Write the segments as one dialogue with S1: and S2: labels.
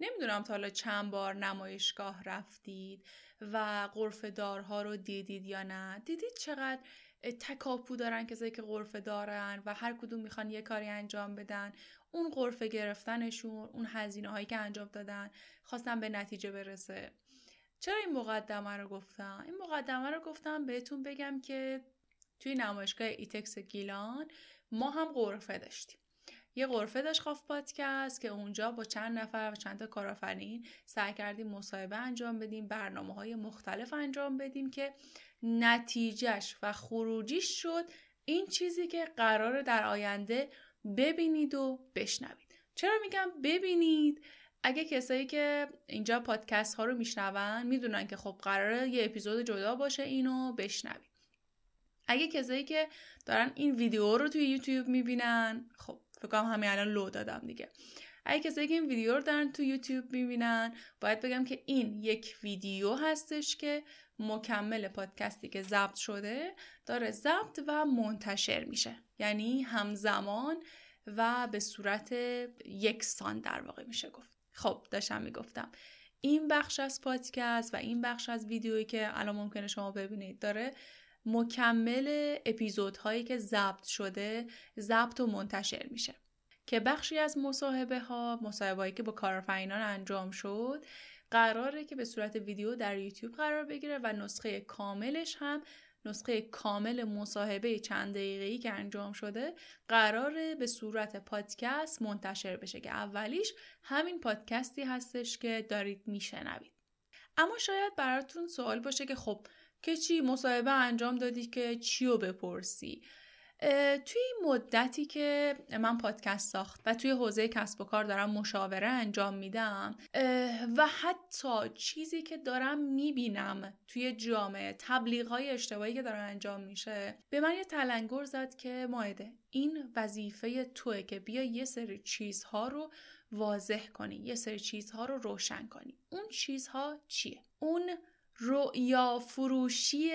S1: نمی‌دونم تا حالا چند بار نمایشگاه رفتید و غرفه دارها رو دیدید یا نه. دیدید چقدر تکاپو دارن کسایی که غرفه دارن و هر کدوم می‌خوان یه کاری انجام بدن. اون غرفه گرفتنشون اون هزینه هایی که انجام دادن خواستن به نتیجه برسه. چرا این مقدمه رو گفتم؟ این مقدمه رو گفتم بهتون بگم که توی نمایشگاه ایتکس گیلان ما هم غرفه داشتیم. یه غرفه داشت خاف پادکست که اونجا با چند نفر و چند تا کارآفرین سعی کردیم مصاحبه انجام بدیم برنامه های مختلف انجام بدیم که نتیجهش و خروجیش شد این چیزی که قراره در آینده ببینید و بشنوید. چرا میگم ببینید؟ اگه کسایی که اینجا پادکست ها رو میشنون می‌دونن که خب قراره یه اپیزود جدا باشه اینو بشنوید. اگه کسایی که دارن این ویدیو رو توی یوتیوب می‌بینن خب فکر کنم همین الان لو دادم دیگه. اگه کسایی که این ویدیو رو دارن تو یوتیوب می‌بینن باید بگم که این یک ویدیو هستش که مکمل پادکستی که ضبط شده داره ضبط و منتشر میشه. یعنی همزمان و به صورت یکسان در واقع میشه گفت. خب داشتم می‌گفتم. این بخش از پادکست و این بخش از ویدیویی که الان ممکنه شما ببینید داره مکمل اپیزودهایی که ضبط شده ضبط و منتشر میشه. که بخشی از مصاحبه ها مصاحبه که با کارآفرینان انجام شد قراره که به صورت ویدیو در یوتیوب قرار بگیره و نسخه کاملش هم نسخه کامل مصاحبه چند دقیقه‌ای که انجام شده قراره به صورت پادکست منتشر بشه که اولیش همین پادکستی هستش که دارید میشنوید. اما شاید براتون سوال باشه که خب که چی مصاحبه انجام دادی که چی رو بپرسی توی این مدتی که من پادکست ساخت و توی حوزه کسب و کار دارم مشاوره انجام میدم و حتی چیزی که دارم می‌بینم توی جامعه تبلیغ های اشتباهی که داره انجام میشه به من یه تلنگر زد که مایده این وظیفه توه که بیا یه سری چیزها رو واضح کنی یه سری چیزها رو روشن کنی. اون چیزها چیه؟ اون رؤیا فروشی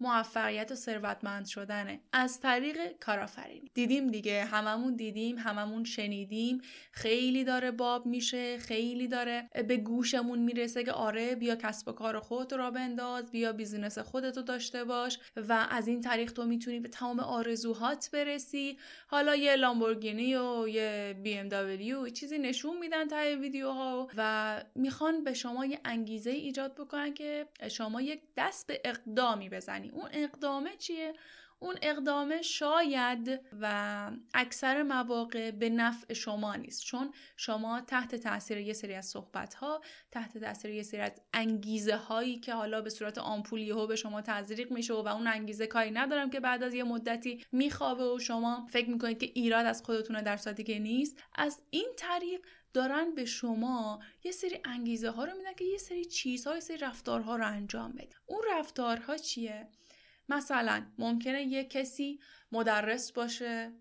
S1: موفقیت و ثروتمند شدنه. از طریق کارآفرینی دیدیم دیگه هممون دیدیم هممون شنیدیم. خیلی داره باب میشه خیلی داره به گوشمون می‌رسه که آره بیا کسب و کار خودت را بنداز بیا بیزینس خودتو داشته باش و از این طریق تو می‌تونی به تمام آرزوهات برسی. حالا یه لامبورگینی و یه بی ام دبلیو چیزی نشون میدن تا ویدیوها و می‌خوان به شما یه انگیزه ایجاد بکنن که شما یک دست به اقدامی بزنی اون اقدامه چیه؟ اون اقدامه شاید و اکثر مواقع به نفع شما نیست. چون شما تحت تاثیر یه سری از صحبت ها تحت تاثیر یه سری از انگیزه هایی که حالا به صورت آمپولی ها به شما تزریق میشه و اون انگیزه کاری ندارم که بعد از یه مدتی میخوابه و شما فکر می‌کنید که ایراد از خودتونه در صورتی که نیست از این طریق دارن به شما یه سری انگیزه ها رو میدن که یه سری چیزها یه سری رفتارها رو انجام بدید اون رفتارها چیه؟ مثلا ممکنه یه کسی مدرس باشه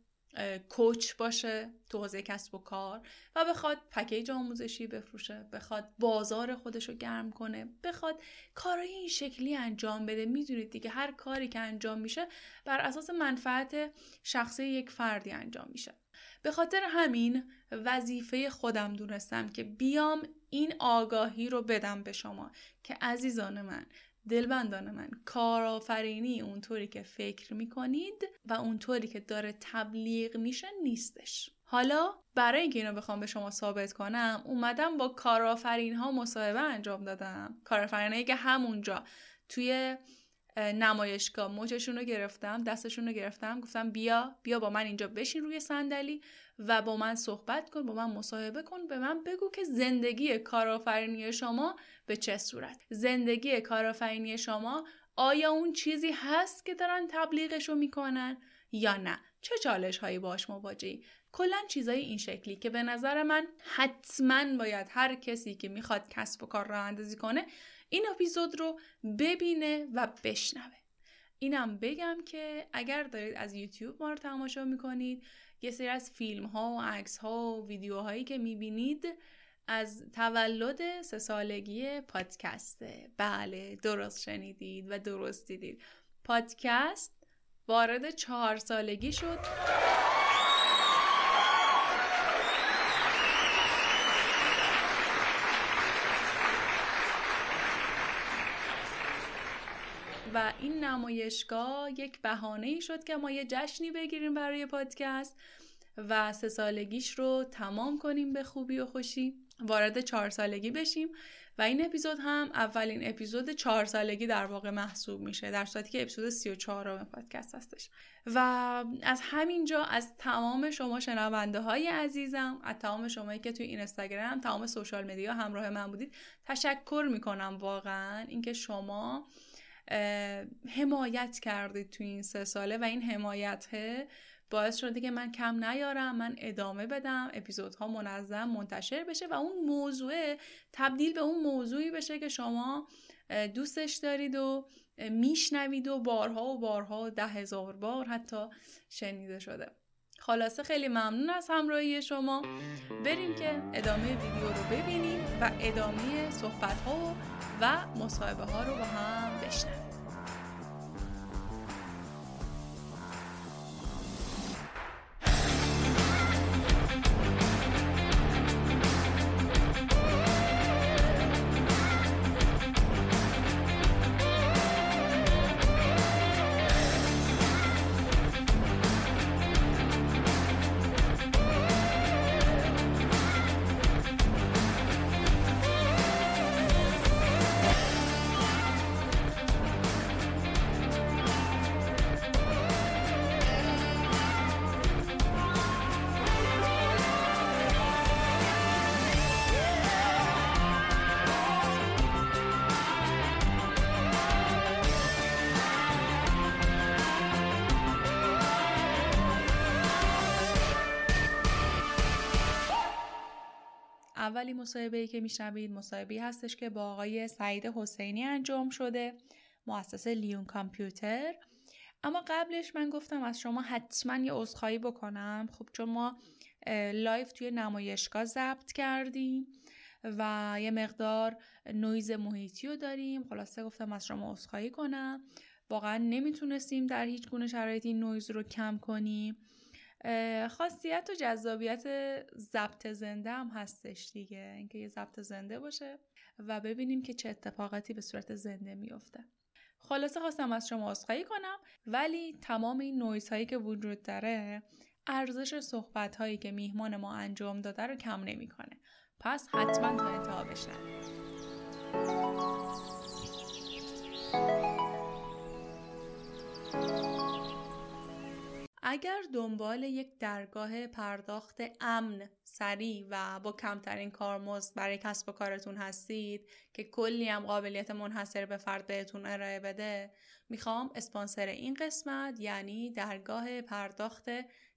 S1: کوچ باشه تو حوزه کسب و کار و بخواد پکیج آموزشی بفروشه بخواد بازار خودش رو گرم کنه بخواد کارهای این شکلی انجام بده. می‌دونید دیگه هر کاری که انجام میشه بر اساس منفعت شخصی یک فردی انجام میشه. به خاطر همین وظیفه خودم دونستم که بیام این آگاهی رو بدم به شما. که عزیزان من دلبندان من کارآفرینی اونطوری که فکر می‌کنید و اونطوری که داره تبلیغ میشه نیستش. حالا برای اینکه اینو بخوام به شما ثابت کنم اومدم با کارآفرین ها مصاحبه انجام دادم. کارآفرینایی که همونجا توی نمایشگاه موچشون رو گرفتم دستشون رو گرفتم. گفتم بیا بیا با من اینجا بشین روی صندلی. و با من صحبت کن با من مصاحبه کن به من بگو که زندگی کارآفرینی شما به چه صورت. زندگی کارآفرینی شما آیا اون چیزی هست که دارن تبلیغش رو می‌کنن یا نه؟ چه چالش هایی باش مواجهی؟ کلا چیزای این شکلی که به نظر من حتما باید هر کسی که می‌خواد کسب و کار راه اندازی کنه این اپیزود رو ببینه و بشنوه. اینم بگم که اگر دارید از یوتیوب ما رو تماشا می‌کنید یه سری از فیلم ها و عکس ها و ویدیوهایی که می‌بینید از تولد سه سالگی پادکسته بله درست شنیدید و درست دیدید. پادکست وارد چهار سالگی شد. و این نمایشگاه یک بهانه ای شد که ما یه جشنی بگیریم برای پادکست و سه سالگیش رو تمام کنیم به خوبی و خوشی وارد چهار سالگی بشیم و این اپیزود هم اولین اپیزود چهار سالگی در واقع محسوب میشه در صورتی که اپیزود سی و چهارم پادکست هستش. و از همینجا از تمام شما شنونده های عزیزم از تمام شمایی که توی این اینستاگرام تمام سوشال مدیا همراه من بودید تشکر می‌کنم واقعا اینکه شما حمایت کردید توی این سه ساله و این حمایت باعث شده که من کم نیارم من ادامه بدم اپیزودها منظم منتشر بشه و اون موضوع تبدیل به اون موضوعی بشه که شما دوستش دارید و میشنوید و بارها و بارها و ده هزار بار حتی شنیده شده. خلاصه خیلی ممنون از همراهی شما. بریم که ادامه ویدیو رو ببینیم و ادامه صحبت ها و مصاحبه ها رو با هم بشنویم. اولی مصاحبه که میشنوید مصاحبه هستش که با آقای سعید حسینی انجام شده مؤسسه لیون کامپیوتر. اما قبلش من گفتم از شما حتما یه عذرخواهی بکنم. خب چون ما live توی نمایشگاه ضبط کردیم و یه مقدار نویز محیطی رو داریم. خلاصه گفتم از شما عذرخواهی کنم. واقعا نمی‌تونستیم در هیچ گونه شرایطی نویز رو کم کنیم. خاصیت و جذابیت ضبط زنده هم هستش دیگه. اینکه یه ضبط زنده باشه و ببینیم که چه اتفاقاتی به صورت زنده میفته. خلاصه خواستم از شما عذرخواهی کنم ولی تمام این نویز هایی که وجود داره ارزش صحبت هایی که میهمان ما انجام داده رو کم نمی‌کنه. پس حتما تا انتها بشنوید. اگر دنبال یک درگاه پرداخت امن، سریع و با کمترین کارمزد برای کسب و کارتون هستید که کلی هم قابلیت منحصر به فرد بهتون ارائه بده می‌خوام اسپانسر این قسمت یعنی درگاه پرداخت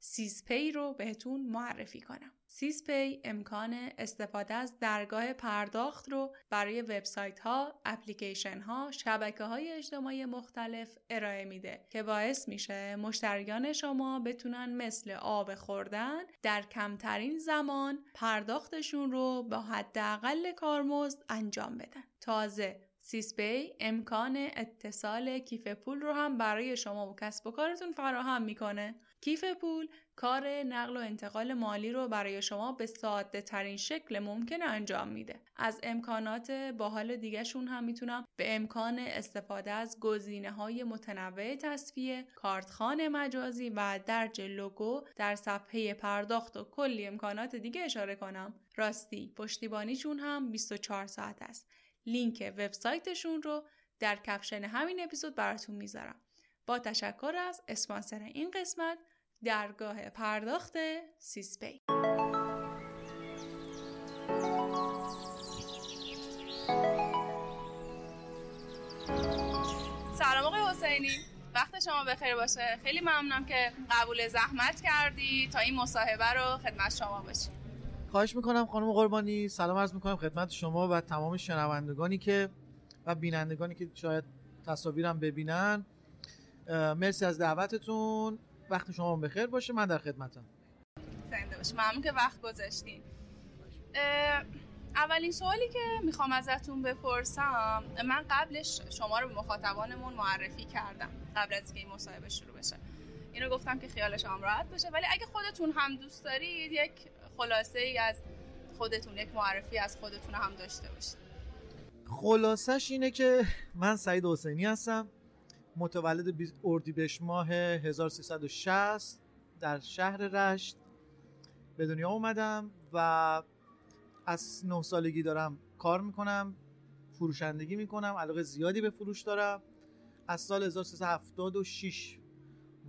S1: سیزپی رو بهتون معرفی کنم سیزپی امکان استفاده از درگاه پرداخت رو برای وبسایت ها، اپلیکیشن ها، شبکه های اجتماعی مختلف ارائه میده که باعث میشه مشتریان شما بتونن مثل آب خوردن در کمترین زمان پرداختشون رو با حداقل کارمزد انجام بدن. تازه سیزپی امکان اتصال کیف پول رو هم برای شما و کسب و کارتون فراهم می‌کنه. کیف پول کار نقل و انتقال مالی رو برای شما به ساده ترین شکل ممکن انجام میده. از امکانات باحال دیگهشون هم می‌تونم به امکان استفاده از گزینه های متنوع تصفیه، کارتخان مجازی و درج لوگو در صفحه پرداخت و کلی امکانات دیگه اشاره کنم. راستی پشتیبانیشون هم 24 ساعت است. لینک وبسایتشون رو در کپشن همین اپیزود براتون می‌ذارم. با تشکر از اسپانسر این قسمت درگاه پرداخت سیزپی. سلام آقای حسینی. وقت شما بخیر باشه. خیلی ممنونم که قبول زحمت کردی تا این مصاحبه رو خدمت شما باشیم
S2: خواهش می‌کنم خانم قربانی. سلام عرض می‌کنم خدمت شما و تمام شنوندگانی که و بینندگانی که شاید تصاویرم ببینن. مرسی از دعوتتون. وقت شما بخیر باشه. من در خدمتم.
S1: زنده باشه ممنون که وقت گذاشتین. اولین سوالی که می‌خوام ازتون بپرسم من قبلش شما رو به مخاطبانمون معرفی کردم قبل از اینکه این مصاحبه شروع بشه. اینو گفتم که خیالش هم راحت بشه ولی اگه خودتون هم دوست دارید یک خلاصه ای از خودتون یک معرفی از خودتون هم داشته باشید.
S2: خلاصش اینه که من سعید حسینی هستم. متولد اردیبهشت ماه 1360 در شهر رشت به دنیا اومدم و از نه سالگی دارم کار می‌کنم فروشندگی می‌کنم علاقه زیادی به فروش دارم. از سال 1376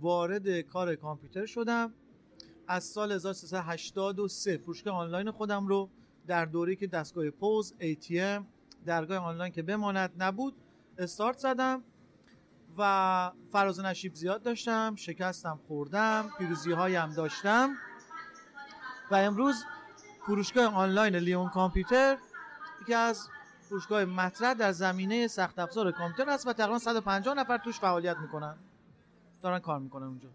S2: وارد کار کامپیوتر شدم. از سال 1383 فروشگاه آنلاین خودم رو در دوره که دستگاه پوز ATM درگاه آنلاین که بماند نبود استارت زدم. و فراز نشیب زیاد داشتم شکستم خوردم پیروزی هایم داشتم. و امروز فروشگاه آنلاین لیون کامپیوتر یکی از فروشگاه مطرح در زمینه سخت افزار کامپیوتر است و تقریبا 150 نفر توش فعالیت می‌کنن. دارن کار می‌کنن اونجا.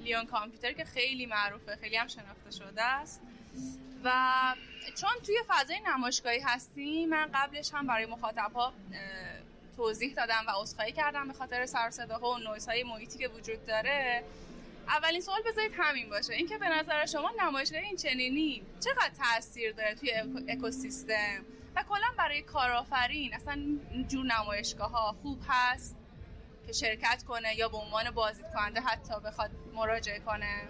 S3: لیون کامپیوتر که خیلی معروفه خیلی هم شناخته شده است. و چون توی فضای نمایشگاهی هستیم من قبلش هم برای مخاطب ها توضیح دادم و عذرخواهی کردم به خاطر سر صداها و نویزهای محیطی که وجود داره. اولین سوال بذارید همین باشه. اینکه به نظر شما نمایشگاه این چنینی چقدر تاثیر داره توی اکوسیستم؟ و کلا برای کارآفرین اصلا جور نمایشگاه ها خوب هست که شرکت کنه یا به عنوان بازدید کننده حتی بخواد مراجعه کنه؟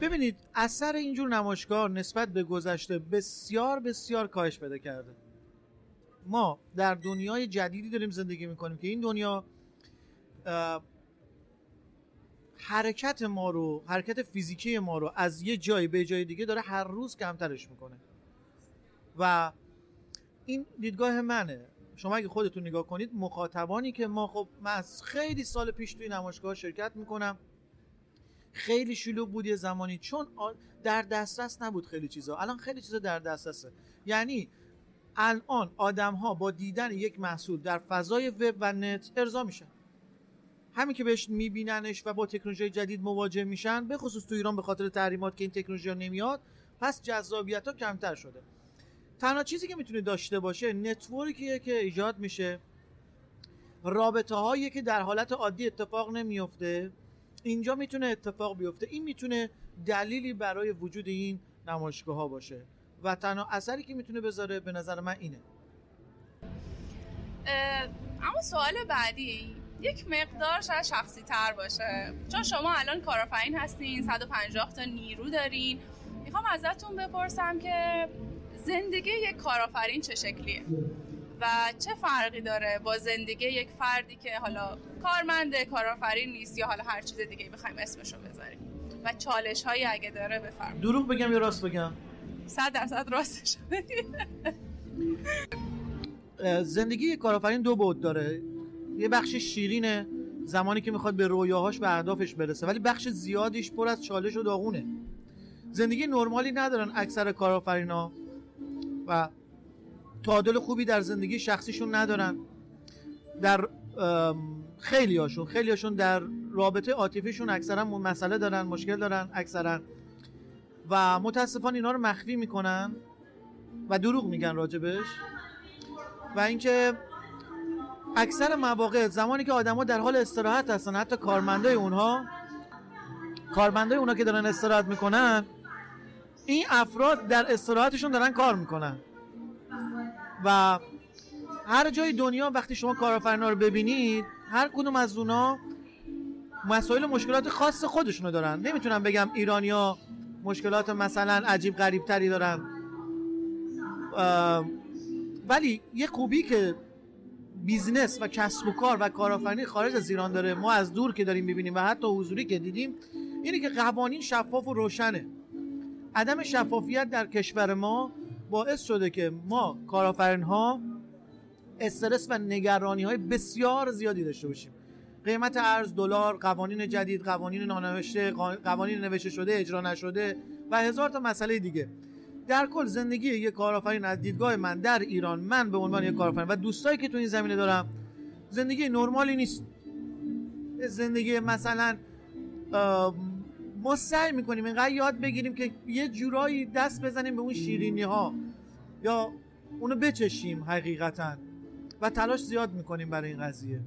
S2: ببینید اثر اینجور نمایشگاه نسبت به گذشته بسیار بسیار کاهش پیدا کرده. ما در دنیای جدیدی داریم زندگی می‌کنیم که این دنیا حرکت ما رو حرکت فیزیکی ما رو از یه جای به جای دیگه داره هر روز کمترش می‌کنه. و این دیدگاه منه. شما اگه خودتون نگاه کنید مخاطبانی که ما خب من از خیلی سال پیش توی نمایشگاه شرکت می‌کنم. خیلی شلوغ بود یه زمانی چون در دسترس نبود خیلی چیزا. الان خیلی چیزا در دسترسه. یعنی الان آدم ها با دیدن یک محصول در فضای وب و نت ارضا میشن. همین که بهش میبیننش و با تکنولوژی جدید مواجه میشن به خصوص تو ایران به خاطر تحریمات که این تکنولوژی نمیاد پس جذابیت ها کمتر شده. تنها چیزی که می‌تونه داشته باشه نتورکیه که ایجاد میشه. رابطه هایی که در حالت عادی اتفاق نمیفته اینجا می‌تونه اتفاق بیفته. این می‌تونه دلیلی برای وجود این نمایشگاه ها باشه. و تنها اثری که می‌تونه بذاره به نظر من اینه.
S3: اما سوال بعدی یک مقدار شاید شخصی تر باشه. چون شما الان کارآفرین هستین 150 تا نیرو دارین. می‌خوام ازتون بپرسم که زندگی یک کارآفرین چه شکلیه؟ و چه فرقی داره با زندگی یک فردی که حالا کارمنده کارآفرین نیست یا حالا هر چیز دیگه بخوایم اسمشو بذاریم؟ و چالش هایی اگه داره بفرمایید.
S2: دروغ بگم یا راست بگم؟
S3: صد درصد راستش
S2: زندگی کارآفرین دو بود داره. یه بخش شیرینه زمانی که می‌خواد به رویاهاش به اهدافش برسه ولی بخش زیادیش پر از چالش و داغونه. زندگی نرمالی ندارن اکثر کارآفرینا و تعادل خوبی در زندگی شخصیشون ندارن. در خیلی هاشون خیلی هاشون در رابطه عاطفیشون اکثرا مسئله دارن مشکل دارن اکثرا و متاسفانه اینا رو مخفی می‌کنن و دروغ میگن راجبش. و اینکه اکثر مواقع زمانی که آدما در حال استراحت هستن حتی کارمندای اونها کارمندای اونها که دارن استراحت می‌کنن این افراد در استراحتشون دارن کار می‌کنن. و هر جای دنیا وقتی شما کارآفرینا رو ببینید هر کدوم از اونا مسائل مشکلات خاص خودشونو دارن. نمی‌تونم بگم ایرانیا مشکلات مثلا عجیب غریب تری دارن ولی یه خوبی که business و کسب و کار و کارآفرینی خارج از ایران داره ما از دور که داریم می‌بینیم و حتی حضوری که دیدیم اینه که قوانین شفاف و روشنه. عدم شفافیت در کشور ما باعث شده که ما کارآفرین ها استرس و نگرانی های بسیار زیادی داشته باشیم. قیمت ارز دلار قوانین جدید قوانین نانوشته قوانین نوشته شده اجرا نشده و هزار تا مسئله دیگه. در کل زندگی یک کارآفرین از دیدگاه من در ایران من به عنوان یک کارآفرین و دوستایی که تو این زمینه دارم زندگی نرمالی نیست. زندگی مثلا ما سعی می‌کنیم اینقدر یاد بگیریم که یه جورایی دست بزنیم به اون شیرینی ها یا اونو بچشیم حقیقتا و تلاش زیاد می‌کنیم برای این قضیه.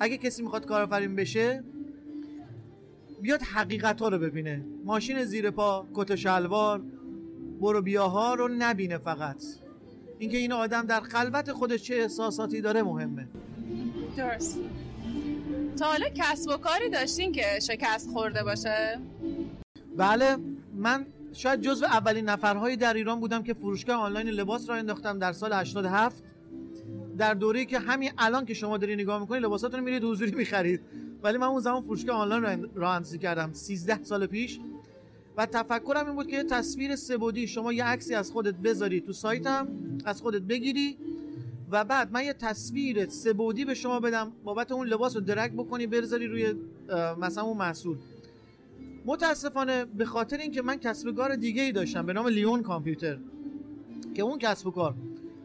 S2: اگه کسی می‌خواد کارآفرین بشه بیاد حقیقت ها رو ببینه. ماشین زیر پا کت شلوار برو بیاها رو نبینه فقط. اینکه این آدم در خلوت خودش چه احساساتی داره مهمه.
S3: درست. تا حالا کسب و کاری داشتین که شکست خورده باشه؟
S2: بله من شاید جزو اولین نفرهایی در ایران بودم که فروشگاه آنلاین لباس را انداختم در سال 87 در دوره‌ای که همین الان که شما داری نگاه می‌کنید لباساتون رو میرید حضوری می‌خرید. ولی من اون زمان فروشگاه آنلاین را اندازی کردم 13 سال پیش. و تفکرم این بود که تصویر سبودی شما یه عکسی از خودت بذاری تو سایتم از خودت بگیری و بعد من یه تصویر سبودی به شما بدم بابت اون لباس رو درک بکنی بذاری روی مثلا اون محصول. متاسفانه به خاطر اینکه من کسب کار دیگه ای داشتم به نام لیون کامپیوتر که اون کسب و کار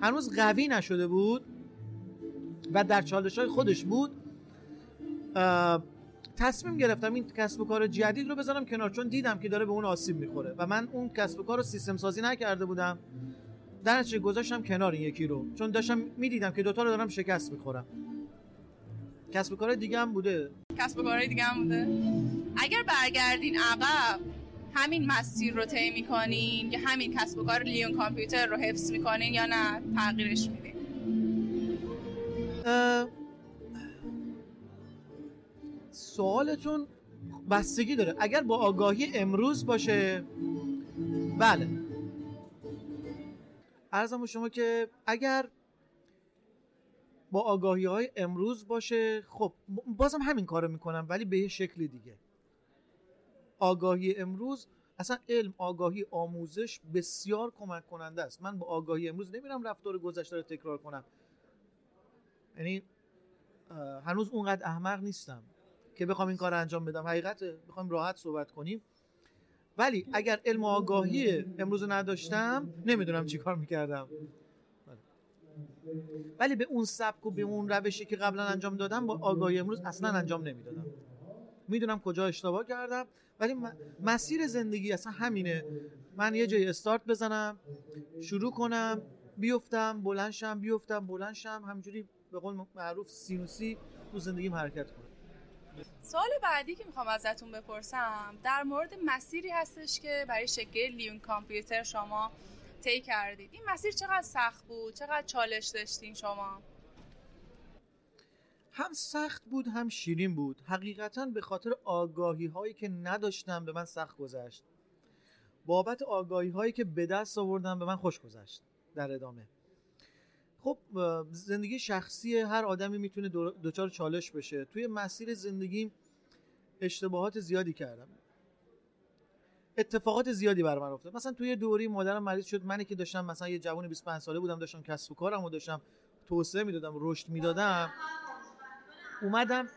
S2: هنوز قوی نشده بود و در چالش های خودش بود تصمیم گرفتم این کسب و کار جدید رو بذارم کنار چون دیدم که داره به اون آسیب می‌خوره و من اون کسب و کار رو سیستم سازی نکرده بودم. در نتیجه گذاشتم کنار این یکی رو چون داشتم می‌دیدم که دوتا رو دارم شکست می‌خورم. کسب و کار دیگه هم بوده.
S3: کسب و کار دیگه هم بوده. اگر برگردین عقب همین مسیر رو طی می‌کنین یا همین کسب و کار لیون کامپیوتر رو حفظ می‌کنین یا نه تغییرش میدین
S2: سوالتون بستگی داره. اگر با آگاهی امروز باشه بله. ارزم شما که اگر با آگاهی های امروز باشه خب بازم همین کارو می‌کنم ولی به یه شکل دیگه. آگاهی امروز اصلا علم آگاهی آموزش بسیار کمک کننده است. من با آگاهی امروز نمیرم رفتار گذشته رو تکرار کنم. یعنی هنوز اونقدر احمق نیستم که بخوام این کار انجام بدم. حقیقت بخوام راحت صحبت کنیم. ولی اگر علم و آگاهی امروز نداشتم نمی‌دونم چی کار می‌کردم. ولی به اون سبک و به اون روشی که قبلا انجام دادم با آگاهی امروز اصلا انجام نمی‌دادم. می‌دونم کجا اشتباه کردم ولی مسیر زندگی اصلا همینه. من یه جای استارت بزنم شروع کنم بیفتم بلنشم بیفتم بلنشم همینجوری به قول معروف سینوسی تو زندگیم حرکت کنم
S3: سوال بعدی که می‌خوام ازتون بپرسم در مورد مسیری هستش که برای شکل لیون کامپیوتر شما طی کردید. این مسیر چقدر سخت بود؟ چقدر چالش داشتین شما؟
S2: هم سخت بود هم شیرین بود. حقیقتا به خاطر آگاهی هایی که نداشتم به من سخت گذشت. بابت آگاهی هایی که به دست آوردم به من خوش گذشت در ادامه. خب زندگی شخصی هر آدمی می‌تونه دچار چالش بشه. توی مسیر زندگیم اشتباهات زیادی کردم. اتفاقات زیادی بر من افتاد. مثلا توی دوری مادرم مریض شد. منی که داشتم مثلا یه جوان 25 ساله بودم داشتم کسب و کارم و داشتم توسعه می‌دادم رشد می‌دادم. اومدم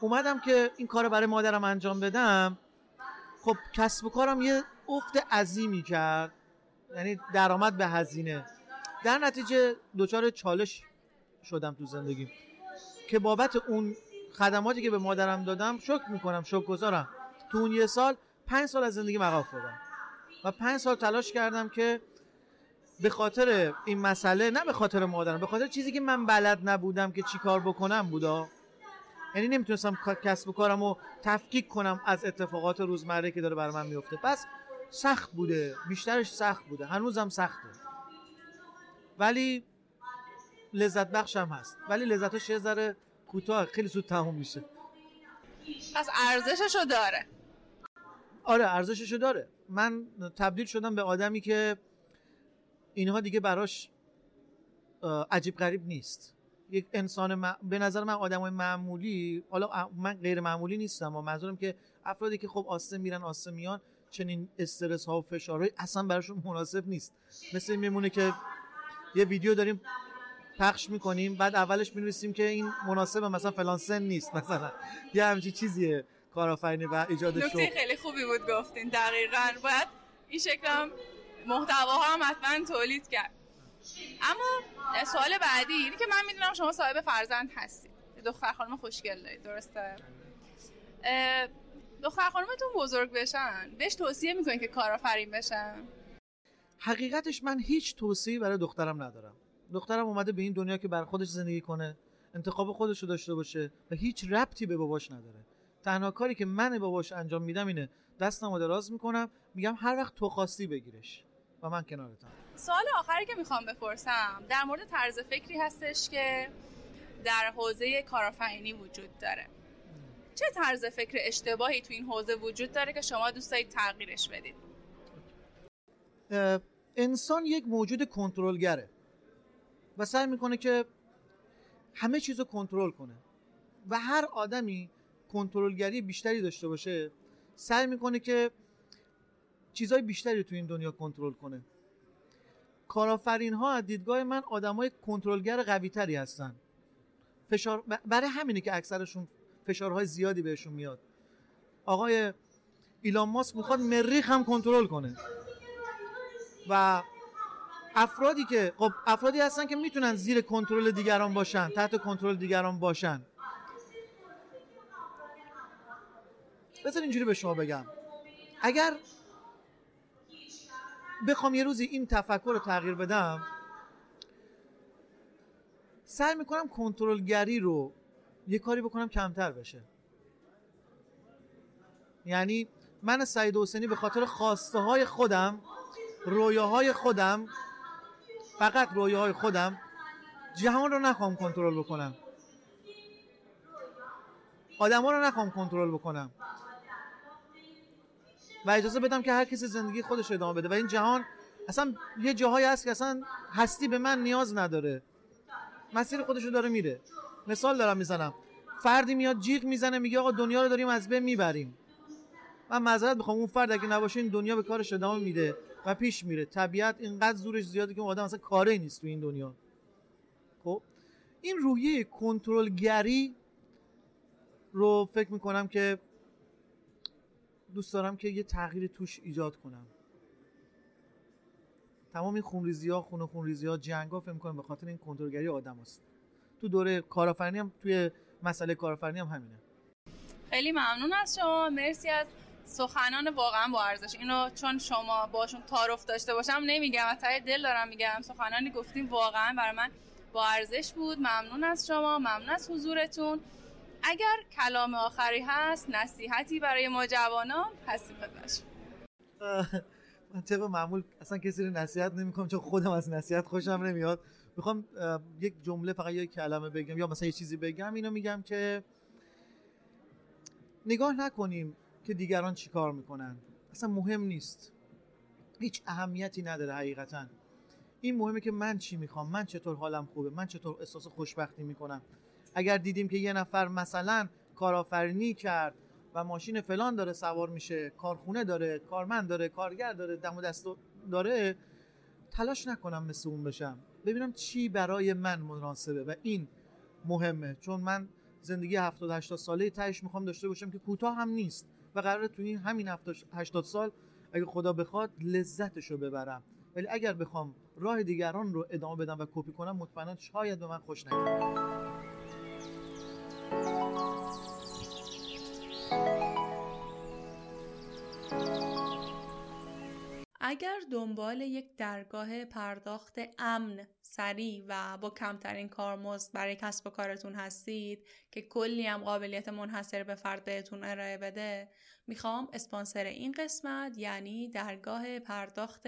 S2: اومدم که این کار برای مادرم انجام بدم. خب کسب و کارم یه افت عظیمی کرد. یعنی درآمد به هزینه. در نتیجه دچار چالش شدم تو زندگی که بابت اون خدماتی که به مادرم دادم شکر می‌کنم شکر گذارم تو اون یه سال پنج سال از زندگی مقاف افتادم و پنج سال تلاش کردم که به خاطر این مسئله نه به خاطر مادرم به خاطر چیزی که من بلد نبودم که چی کار بکنم بودا. یعنی نمی‌تونستم کسب و کارم رو تفکیک کنم از اتفاقات روزمره که داره برای من میفته پس سخت بوده بیشترش سخت بوده. هنوزم سخته. ولی لذت بخش هم هست. ولی لذتش یه ذره کوتاه خیلی زود تموم میشه.
S3: پس ارزششو داره.
S2: آره ارزششو داره. من تبدیل شدم به آدمی که اینها دیگه براش عجیب غریب نیست. یک انسان به نظر من آدم معمولی حالا من غیر معمولی نیستم و منظورم که افرادی که خب آسه میرن آسه میان چنین استرس ها و فشارهای اصلا براشون مناسب نیست. مثل میمونه که یه ویدیو داریم پخش می‌کنیم بعد اولش می‌نویسیم که این مناسب مثلا فلان سن نیست مثلا یه همچین چیزیه کارآفرینی و ایجاد شو
S3: خیلی خوبی بود گفتین دقیقا. باید این شکل هم محتواها هم حتما تولید کرد. اما سوال بعدی اینه که من می‌دونم شما صاحب فرزند هستید. دختر خانم خوشگل دارید درسته؟ دختر خانمتون بزرگ بشن. بهش توصیه می‌کنید که کارآفرین بشن.
S2: حقیقتش من هیچ توصیه‌ای برای دخترم ندارم. دخترم اومده به این دنیا که بر خودش زندگی کنه انتخاب خودش رو داشته باشه و هیچ ربطی به باباش نداره. تنها کاری که من باباش انجام میدم اینه دستمو دراز می‌کنم میگم هر وقت تو خواستی بگیرش و من کنارتم.
S3: سوال آخری که می‌خوام بپرسم در مورد طرز فکری هستش که
S1: در حوزه کارآفرینی وجود داره. چه طرز فکر اشتباهی تو این حوزه وجود داره که شما دوست دارید تغییرش بدید؟
S2: انسان یک موجود کنترلگره و سعی می‌کنه که همه چیز رو کنترل کنه و هر آدمی کنترلگری بیشتری داشته باشه سعی می‌کنه که چیزهای بیشتری تو این دنیا کنترل کنه. کارآفرین ها از دیدگاه من آدمای کنترلگر قوی تری هستن. فشار برای همینه که اکثرشون فشارهای زیادی بهشون میاد. آقای ایلان ماسک می‌خواد مریخ هم کنترل کنه. و افرادی که خب افرادی هستن که می‌تونن زیر کنترل دیگران باشن تحت کنترل دیگران باشن. بذار اینجوری به شما بگم. اگر بخوام یه روزی این تفکر رو تغییر بدم سعی می‌کنم کنترلگری رو یه کاری بکنم کمتر بشه. یعنی من سعید حسینی به خاطر خواسته های خودم رویاهای خودم فقط رویاهای خودم جهان رو نخوام کنترل بکنم. آدما رو نخوام کنترل بکنم. و اجازه بدم که هر کسی زندگی خودش ادامه بده. و این جهان اصلا یه جاهایی هست که اصلا هستی به من نیاز نداره. مسیر خودش رو داره میره. مثال دارم می‌زنم. فردی میاد جیغ می‌زنه میگه آقا دنیا رو داریم از بین می‌بریم. من معذرت می‌خوام. اون فرد اگه نباشه این دنیا به کارش ادامه میده. و پیش میره. طبیعت اینقدر زورش زیاده که اون آدم اصلا کاری نیست تو این دنیا. خب؟ این روحیه کنترلگری رو فکر می‌کنم که دوست دارم که یه تغییر توش ایجاد کنم. تمام این خونریزی ها خون خونریزی ها جنگ ها فکر می‌کنم به خاطر این کنترلگری آدم هست. تو دوره کارآفرینی هم توی مسئله کارآفرینی هم همینه.
S1: خیلی ممنون از شما. مرسی از سخنان واقعا با ارزش. اینو چون شما باشون تعارف داشته باشم نمیگم از ته دل دارم میگم. سخنانی گفتیم واقعا برای من با ارزش بود. ممنون از شما. ممنون از حضورتون. اگر کلام آخری هست نصیحتی برای ما جوانان هستیم خدمتشون
S2: من طبق معمول اصلا کسی رو نصیحت نمی‌کنم چون خودم از نصیحت خوشم نمیاد. می‌خوام یک جمله فقط یک کلمه بگم یا مثلا یه چیزی بگم. اینو میگم که نگاه نکنیم. که دیگران چیکار می‌کنن؟ اصلا مهم نیست. هیچ اهمیتی نداره حقیقتا. این مهمه که من چی می‌خوام من چطور حالم خوبه من چطور احساس خوشبختی می‌کنم. اگر دیدیم که یه نفر مثلا کارآفرینی کرد و ماشین فلان داره سوار میشه کارخونه داره کارمند داره کارگر داره دم و دست داره تلاش نکنم مثل اون بشم. ببینم چی برای من مناسبه و این مهمه. چون من زندگی 70 80 ساله تهش می‌خوام داشته باشم که کوتاه هم نیست. و قراره تو این همین 80 سال اگه خدا بخواد لذتش رو ببرم. ولی اگر بخوام راه دیگران رو ادامه بدم و کپی کنم مطمئنا شاید به من خوش نگذره
S1: اگر دنبال یک درگاه پرداخت امن، سریع و با کمترین کارمزد برای کسب و کارتون هستید که کلی هم قابلیت منحصر به فرد بهتون ارائه بده می‌خوام اسپانسر این قسمت یعنی درگاه پرداخت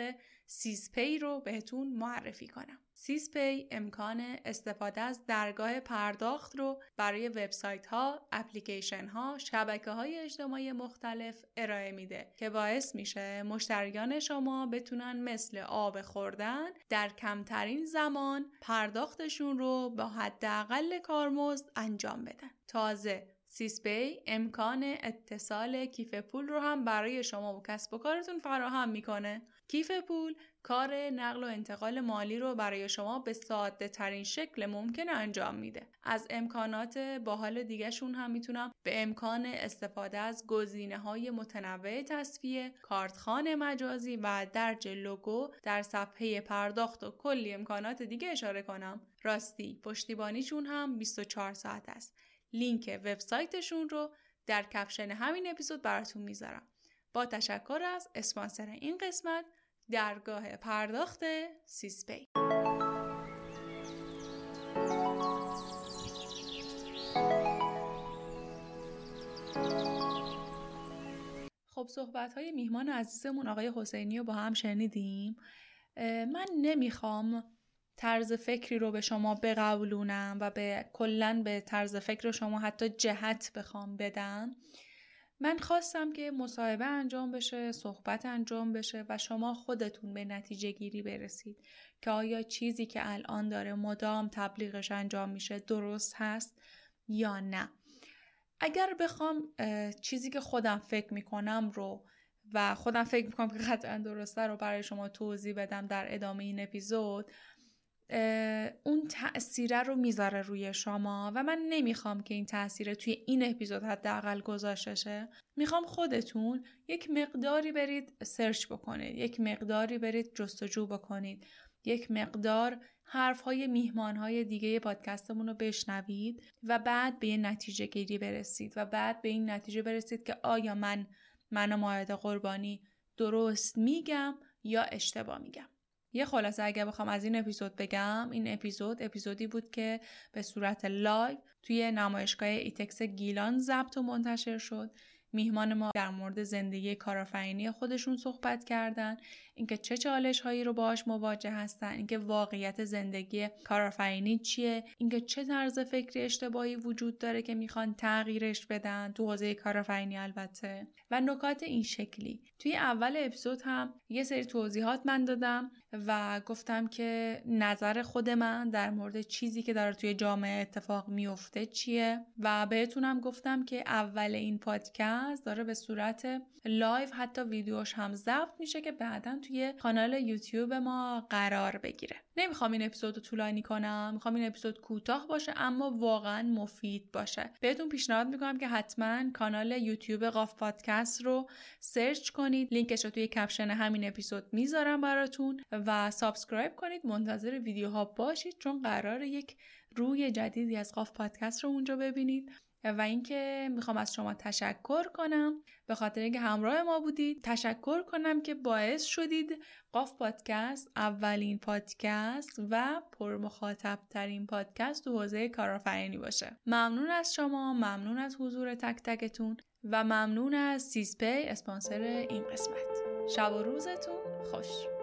S1: سیزپی رو بهتون معرفی کنم. سیزپی امکان استفاده از درگاه پرداخت رو برای وبسایت ها، اپلیکیشن ها، شبکه های اجتماعی مختلف ارائه میده که باعث میشه مشتریان شما بتونن مثل آب خوردن در کمترین زمان پرداختشون رو با حداقل کارمزد انجام بدن. تازه سیزپی امکان اتصال کیف پول رو هم برای شما و کسب و کارتون فراهم می‌کنه. کیف پول کار نقل و انتقال مالی رو برای شما به ساده ترین شکل ممکن انجام میده. از امکانات باحال دیگهشون هم می‌تونم به امکان استفاده از گزینه های متنوع تصفیه، کارتخان مجازی و درج لوگو در صفحه پرداخت و کلی امکانات دیگه اشاره کنم. راستی پشتیبانیشون هم 24 ساعت است. لینک وبسایتشون رو در کپشن همین اپیزود براتون می‌ذارم. با تشکر از اسپانسر این قسمت درگاه پرداخت سیسپی. خب صحبت های میهمان عزیزمون آقای حسینی رو با هم شنیدیم. من نمی‌خوام طرز فکری رو به شما بقبولونم و به کلا به طرز فکر شما حتی جهت بخوام بدم. من خواستم که مصاحبه انجام بشه صحبت انجام بشه و شما خودتون به نتیجه گیری برسید که آیا چیزی که الان داره مدام تبلیغش انجام میشه درست هست یا نه. اگر بخوام چیزی که خودم فکر می‌کنم رو و خودم فکر می‌کنم که قطعا درسته رو برای شما توضیح بدم در ادامه این اپیزود اون تأثیره رو می‌ذاره روی شما و من نمی‌خوام که این تاثیر توی این اپیزود حداقل گذاشته شه. می‌خوام خودتون یک مقداری برید search بکنید یک مقداری برید جستجو بکنید یک مقدار حرف های میهمان های دیگه پادکستمون رو بشنوید و بعد به یه نتیجه گیری برسید و بعد به این نتیجه برسید که آیا من من و قربانی درست میگم یا اشتباه میگم. یه خلاصه اگر بخوام از این اپیزود بگم این اپیزود اپیزودی بود که به صورت live توی نمایشگاه ایتکس گیلان ضبط و منتشر شد. میهمان ما در مورد زندگی کارآفرینی خودشون صحبت کردن اینکه چه چالش هایی رو باهاش مواجه هستن اینکه واقعیت زندگی کارآفرینی چیه اینکه چه طرز فکری اشتباهی وجود داره که می‌خوان تغییرش بدن تو حوزه کارآفرینی البته. و نکات این شکلی. توی اول اپیزود هم یه سری توضیحات من دادم و گفتم که نظر خود من در مورد چیزی که داره توی جامعه اتفاق میفته چیه و بهتونم گفتم که اول این پادکست داره به صورت live حتی ویدیوش هم ضبط میشه که بعدا توی کانال یوتیوب ما قرار بگیره. نمی‌خوام این اپیزود رو طولانی کنم می‌خوام این اپیزود کوتاه باشه اما واقعا مفید باشه. بهتون پیشنهاد می‌کنم که حتما کانال یوتیوب قاف پادکست رو search کنید. لینکش رو توی کپشن همین اپیزود می‌ذارم براتون و subscribe کنید. منتظر ویدیوها باشید چون قراره یک روی جدیدی از قاف پادکست رو اونجا ببینید. و اینکه می‌خوام از شما تشکر کنم. به خاطر اینکه همراه ما بودید تشکر کنم که باعث شدید قاف پادکست اولین پادکست و پرمخاطب ترین پادکست تو حوزه کارآفرینی باشه. ممنون از شما ممنون از حضور تک تکتون و ممنون از سیسپی اسپانسر این قسمت. شب و روزتون خوش.